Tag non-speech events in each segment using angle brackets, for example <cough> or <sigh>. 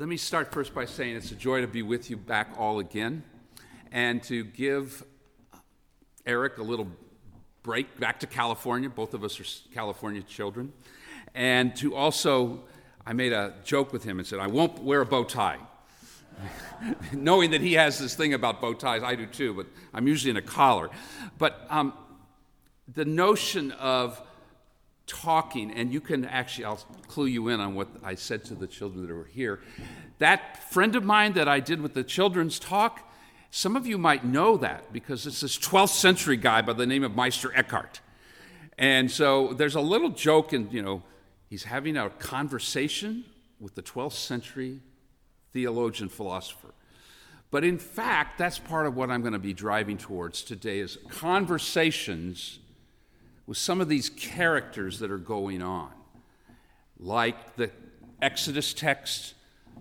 Let me start first by saying it's a joy to be with you back all again and to give Eric a little break back to California. Both of us are California children. And to also, I made a joke with him and said, I won't wear a bow tie. <laughs> Knowing that he has this thing about bow ties, I do too, but I'm usually in a collar. But um, the notion of talking, and you can actually, I'll clue you in on what I said to the children that were here. That friend of mine that I did with the children's talk, some of you might know that because it's this 12th century guy by the name of Meister Eckhart. And so there's a little joke, and you know, he's having a conversation with the 12th century theologian philosopher. But in fact, that's part of what I'm going to be driving towards today is conversations with some of these characters that are going on, like the Exodus text,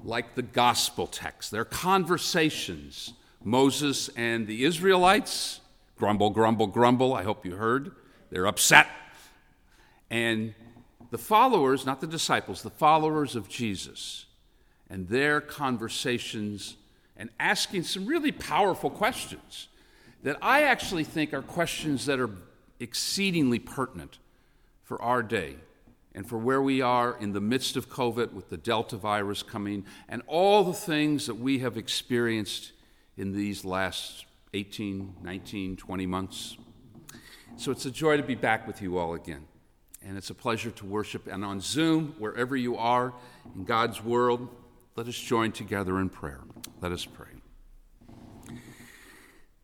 like the gospel text. They're conversations. Moses and the Israelites grumble, grumble, grumble. I hope you heard. They're upset. And the followers, not the disciples, the followers of Jesus, and their conversations and asking some really powerful questions that I actually think are questions that are exceedingly pertinent for our day and for where we are in the midst of COVID with the Delta virus coming and all the things that we have experienced in these last 18, 19, 20 months. So it's a joy to be back with you all again. And it's a pleasure to worship. And on Zoom, wherever you are in God's world, let us join together in prayer. Let us pray.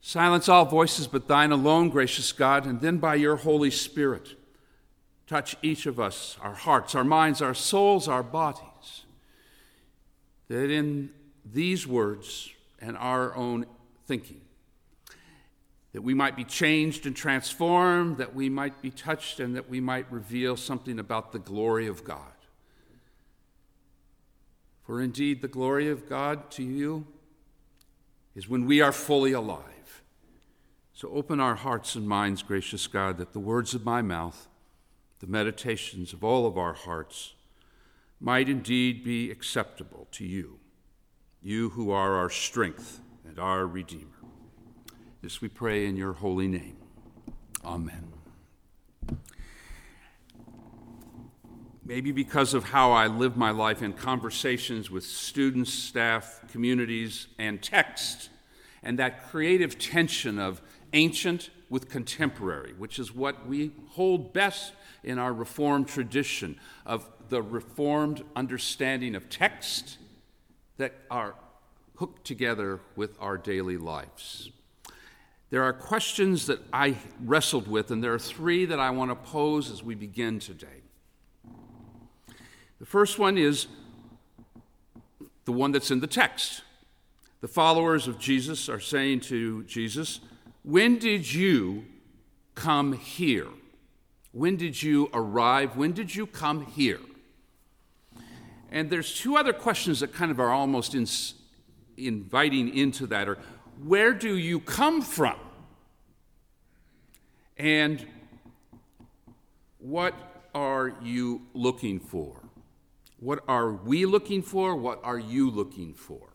Silence all voices but thine alone, gracious God, and then by your Holy Spirit, touch each of us, our hearts, our minds, our souls, our bodies, that in these words and our own thinking, that we might be changed and transformed, that we might be touched, and that we might reveal something about the glory of God. For indeed, the glory of God to you is when we are fully alive. So open our hearts and minds, gracious God, that the words of my mouth, the meditations of all of our hearts, might indeed be acceptable to you, you who are our strength and our Redeemer. This we pray in your holy name. Amen. Maybe because of how I live my life in conversations with students, staff, communities, and text, and that creative tension of ancient with contemporary, which is what we hold best in our Reformed tradition of the Reformed understanding of text that are hooked together with our daily lives. There are questions that I wrestled with, and there are three that I want to pose as we begin today. The first one is the one that's in the text. The followers of Jesus are saying to Jesus, when did you come here? When did you arrive? When did you come here? And there's two other questions that kind of are almost in, inviting into that are where do you come from? And what are you looking for? What are we looking for? What are you looking for?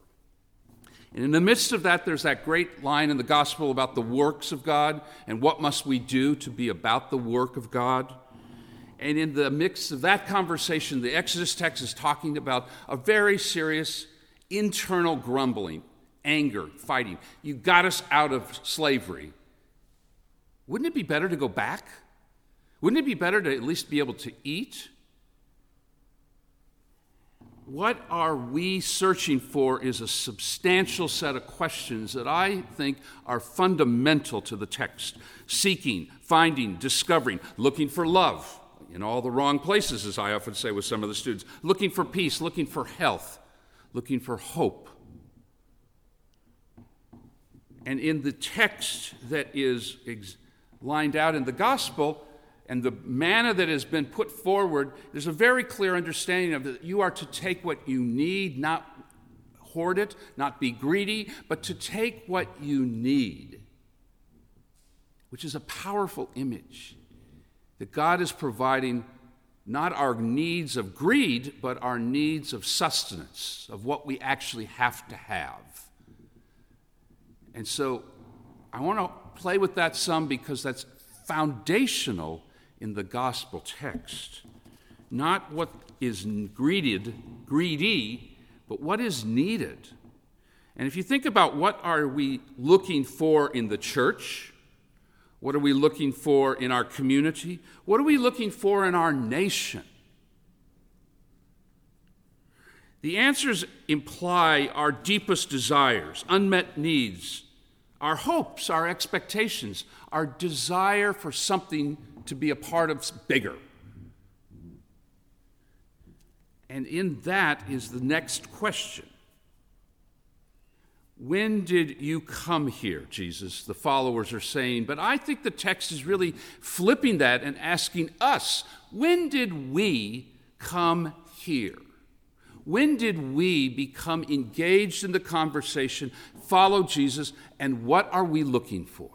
And in the midst of that, there's that great line in the gospel about the works of God and what must we do to be about the work of God. And in the mix of that conversation, the Exodus text is talking about a very serious internal grumbling, anger, fighting. You got us out of slavery. Wouldn't it be better to go back? Wouldn't it be better to at least be able to eat? What are we searching for is a substantial set of questions that I think are fundamental to the text seeking, finding, discovering, looking for love in all the wrong places, as I often say with some of the students, looking for peace, looking for health, looking for hope. And in the text that is ex- lined out in the gospel, and the manna that has been put forward, there's a very clear understanding of that you are to take what you need, not hoard it, not be greedy, but to take what you need, which is a powerful image that God is providing not our needs of greed, but our needs of sustenance, of what we actually have to have. And so I want to play with that some because that's foundational in the gospel text. Not what is greeted, greedy, but what is needed. And if you think about what are we looking for in the church, what are we looking for in our community? What are we looking for in our nation? The answers imply our deepest desires, unmet needs, our hopes, our expectations, our desire for something to be a part of bigger. And in that is the next question When did you come here, Jesus? The followers are saying. But I think the text is really flipping that and asking us when did we come here? When did we become engaged in the conversation, follow Jesus, and what are we looking for?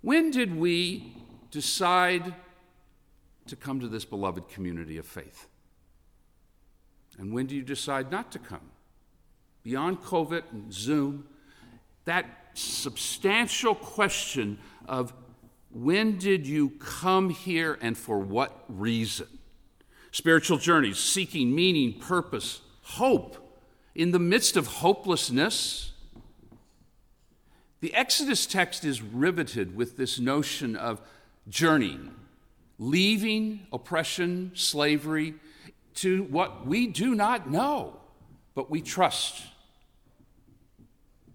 When did we decide to come to this beloved community of faith? And when do you decide not to come? Beyond COVID and Zoom, that substantial question of when did you come here and for what reason? spiritual journeys, seeking meaning, purpose, hope in the midst of hopelessness. The Exodus text is riveted with this notion of journeying, leaving oppression, slavery, to what we do not know, but we trust.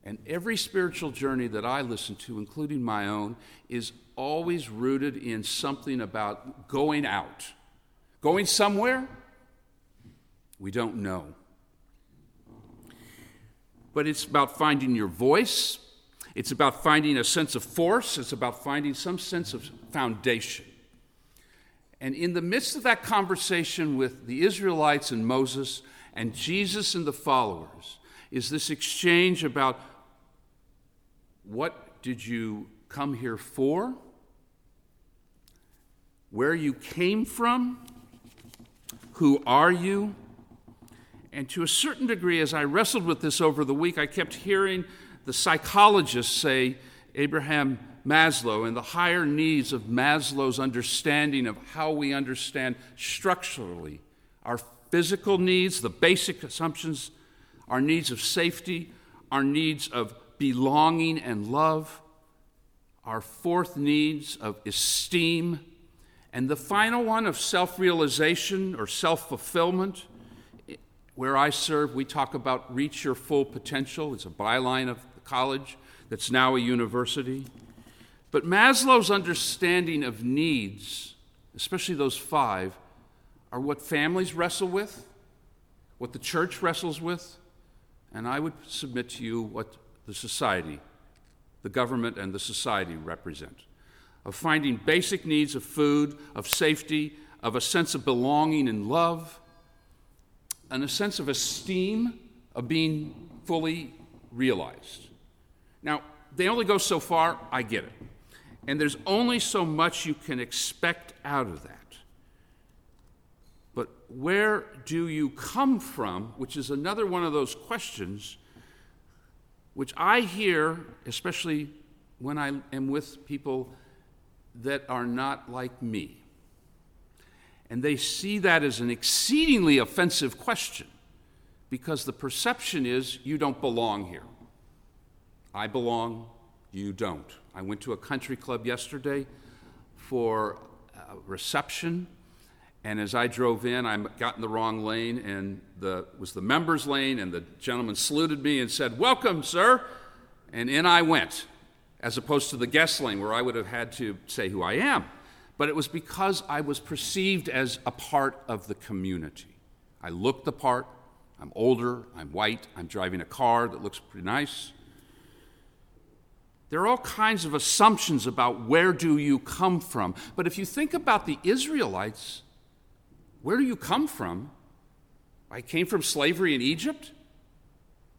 And every spiritual journey that I listen to, including my own, is always rooted in something about going out Going somewhere? We don't know. But it's about finding your voice. It's about finding a sense of force. It's about finding some sense of foundation. And in the midst of that conversation with the Israelites and Moses and Jesus and the followers is this exchange about what did you come here for? Where you came from? Who are you? And to a certain degree, as I wrestled with this over the week, I kept hearing the psychologists say Abraham Maslow and the higher needs of Maslow's understanding of how we understand structurally our physical needs, the basic assumptions, our needs of safety, our needs of belonging and love, our fourth needs of esteem and the final one of self realization or self fulfillment, where I serve, we talk about reach your full potential. It's a byline of college that's now a university. But Maslow's understanding of needs, especially those five, are what families wrestle with, what the church wrestles with, and I would submit to you what the society, the government, and the society represent of finding basic needs of food, of safety, of a sense of belonging and love, and a sense of esteem of being fully realized. Now, they only go so far, I get it. And there's only so much you can expect out of that. But where do you come from, which is another one of those questions which I hear, especially when I am with people that are not like me. And they see that as an exceedingly offensive question because the perception is you don't belong here. I belong, you don't. I went to a country club yesterday for a reception, and as I drove in, I got in the wrong lane, and the was the members' lane, and the gentleman saluted me and said, "Welcome, sir," and in I went as opposed to the guest lane where I would have had to say who I am. But it was because I was perceived as a part of the community. I looked the part, I'm older, I'm white, I'm driving a car that looks pretty nice. There are all kinds of assumptions about where do you come from. But if you think about the Israelites, where do you come from? I came from slavery in Egypt.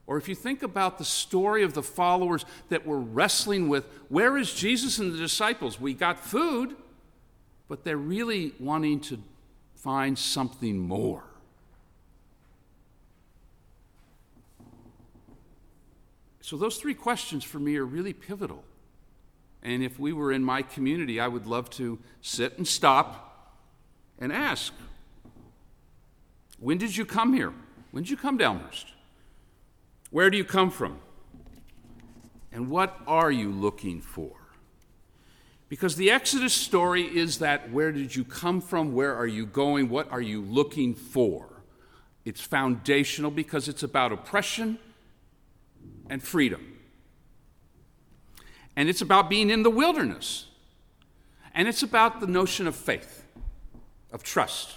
Or if you think about the story of the followers that were wrestling with where is Jesus and the disciples? We got food, but they're really wanting to find something more. So, those three questions for me are really pivotal. And if we were in my community, I would love to sit and stop and ask When did you come here? When did you come to Elmhurst? Where do you come from? And what are you looking for? Because the Exodus story is that where did you come from? Where are you going? What are you looking for? It's foundational because it's about oppression and freedom. And it's about being in the wilderness. And it's about the notion of faith, of trust.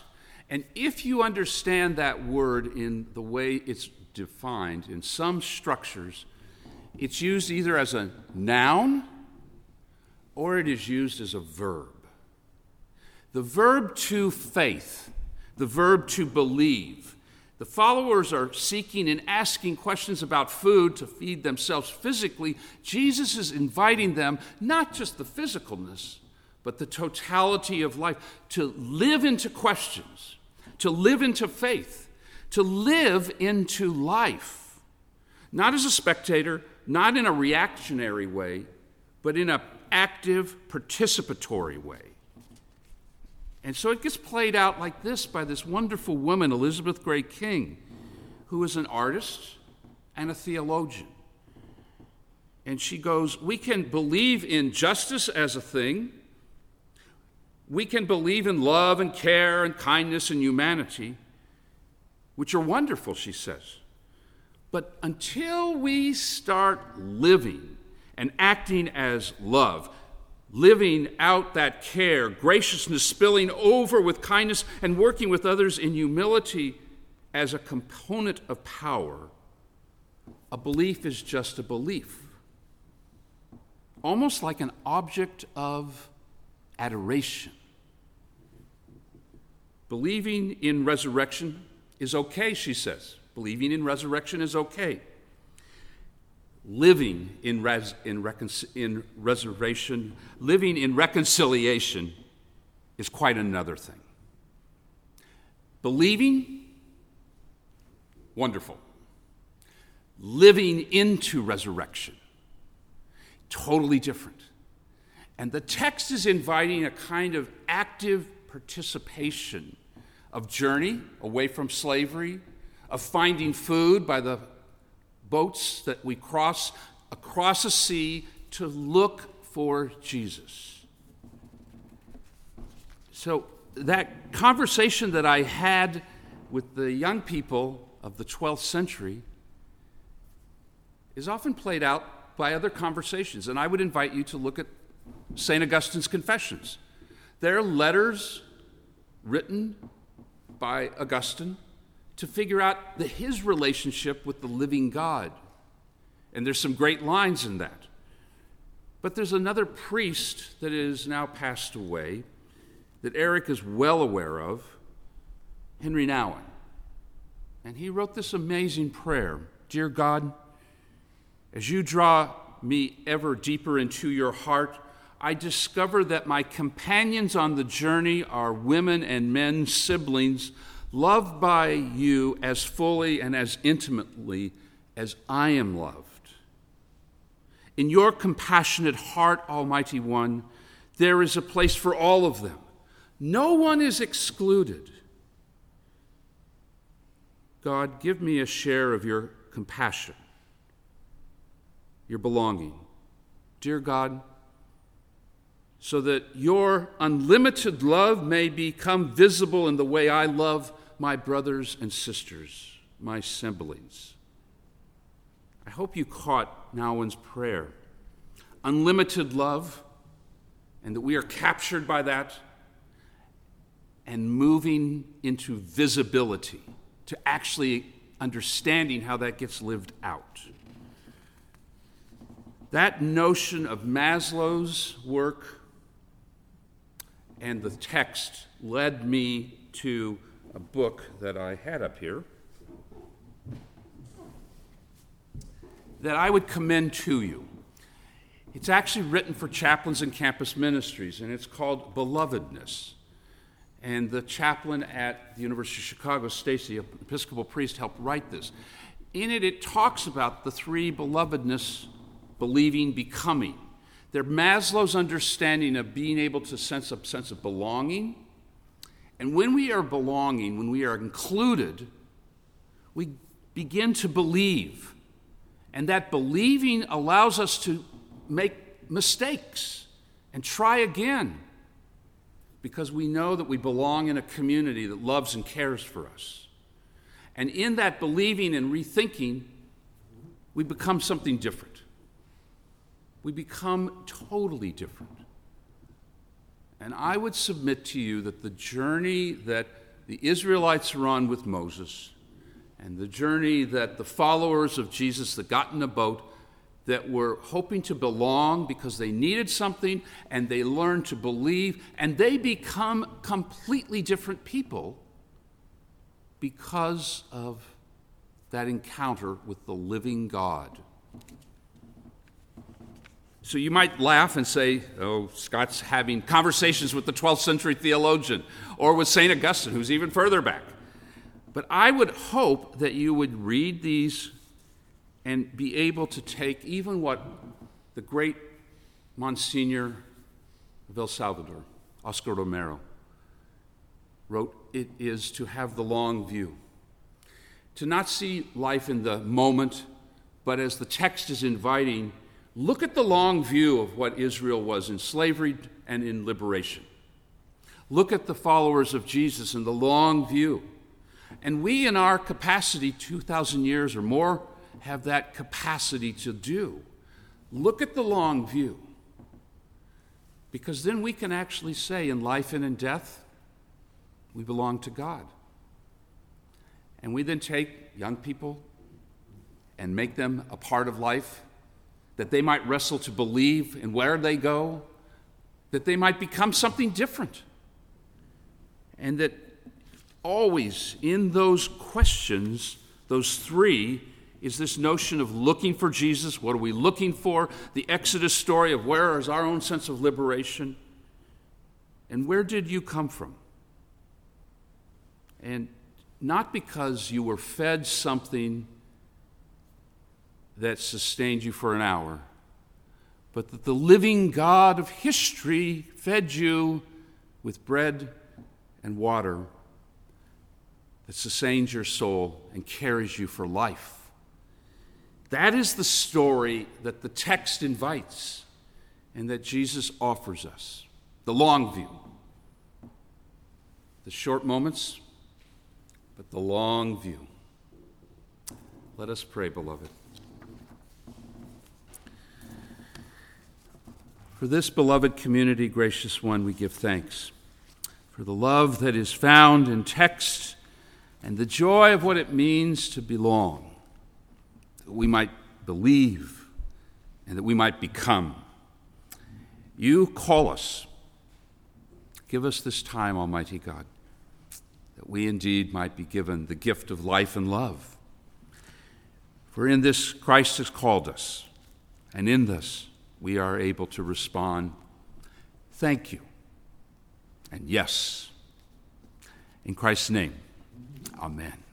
And if you understand that word in the way it's defined in some structures, it's used either as a noun or it is used as a verb. The verb to faith, the verb to believe, the followers are seeking and asking questions about food to feed themselves physically. Jesus is inviting them, not just the physicalness, but the totality of life, to live into questions, to live into faith, to live into life. Not as a spectator, not in a reactionary way, but in an active, participatory way. And so it gets played out like this by this wonderful woman, Elizabeth Gray King, who is an artist and a theologian. And she goes, We can believe in justice as a thing. We can believe in love and care and kindness and humanity, which are wonderful, she says. But until we start living and acting as love, living out that care, graciousness spilling over with kindness, and working with others in humility as a component of power, a belief is just a belief. Almost like an object of adoration. Believing in resurrection is okay, she says. Believing in resurrection is okay living in, res, in, recon, in reservation, living in reconciliation is quite another thing. Believing, wonderful. Living into resurrection, totally different. And the text is inviting a kind of active participation of journey away from slavery, of finding food by the boats that we cross across a sea to look for Jesus. So, that conversation that I had with the young people of the 12th century is often played out by other conversations. And I would invite you to look at St. Augustine's Confessions. They're letters written by Augustine to figure out the, his relationship with the living God. And there's some great lines in that. But there's another priest that is now passed away that Eric is well aware of, Henri Nouwen. And he wrote this amazing prayer Dear God, as you draw me ever deeper into your heart, I discover that my companions on the journey are women and men, siblings loved by you as fully and as intimately as I am loved. In your compassionate heart, Almighty One, there is a place for all of them. No one is excluded. God, give me a share of your compassion, your belonging. Dear God, so that your unlimited love may become visible in the way I love my brothers and sisters, my siblings. I hope you caught Nouwen's prayer. Unlimited love, and that we are captured by that and moving into visibility, to actually understanding how that gets lived out. That notion of Maslow's work and the text led me to a book that I had up here that I would commend to you. It's actually written for chaplains and campus ministries, and it's called Belovedness. and the chaplain at the University of Chicago, Stacy, Episcopal priest, helped write this. In it, it talks about the three belovedness, believing, becoming. They're Maslow's understanding of being able to sense a sense of belonging. And when we are belonging, when we are included, we begin to believe. And that believing allows us to make mistakes and try again because we know that we belong in a community that loves and cares for us. And in that believing and rethinking, we become something different. We become totally different. And I would submit to you that the journey that the Israelites are on with Moses and the journey that the followers of Jesus that got in a boat that were hoping to belong because they needed something and they learned to believe and they become completely different people because of that encounter with the living God. So you might laugh and say, oh, Scott's having conversations with the 12th century theologian or with St. Augustine, who's even further back. But I would hope that you would read these and be able to take even what the great Monsignor of El Salvador, Oscar Romero, wrote it is to have the long view, to not see life in the moment, but as the text is inviting Look at the long view of what Israel was in slavery and in liberation. Look at the followers of Jesus in the long view. And we, in our capacity, 2,000 years or more, have that capacity to do. Look at the long view. Because then we can actually say, in life and in death, we belong to God. And we then take young people and make them a part of life that they might wrestle to believe in where they go, that they might become something different. And that always in those questions, those three, is this notion of looking for Jesus. What are we looking for? The Exodus story of where is our own sense of liberation? And where did you come from? And not because you were fed something that sustained you for an hour, but that the living God of history fed you with bread and water that sustains your soul and carries you for life. That is the story that the text invites and that Jesus offers us the long view, the short moments, but the long view. Let us pray, beloved. For this beloved community, gracious one, we give thanks. For the love that is found in text and the joy of what it means to belong, that we might believe and that we might become. You call us. Give us this time, Almighty God, that we indeed might be given the gift of life and love. For in this Christ has called us, and in this we are able to respond, Thank you, and yes. In Christ's name, amen.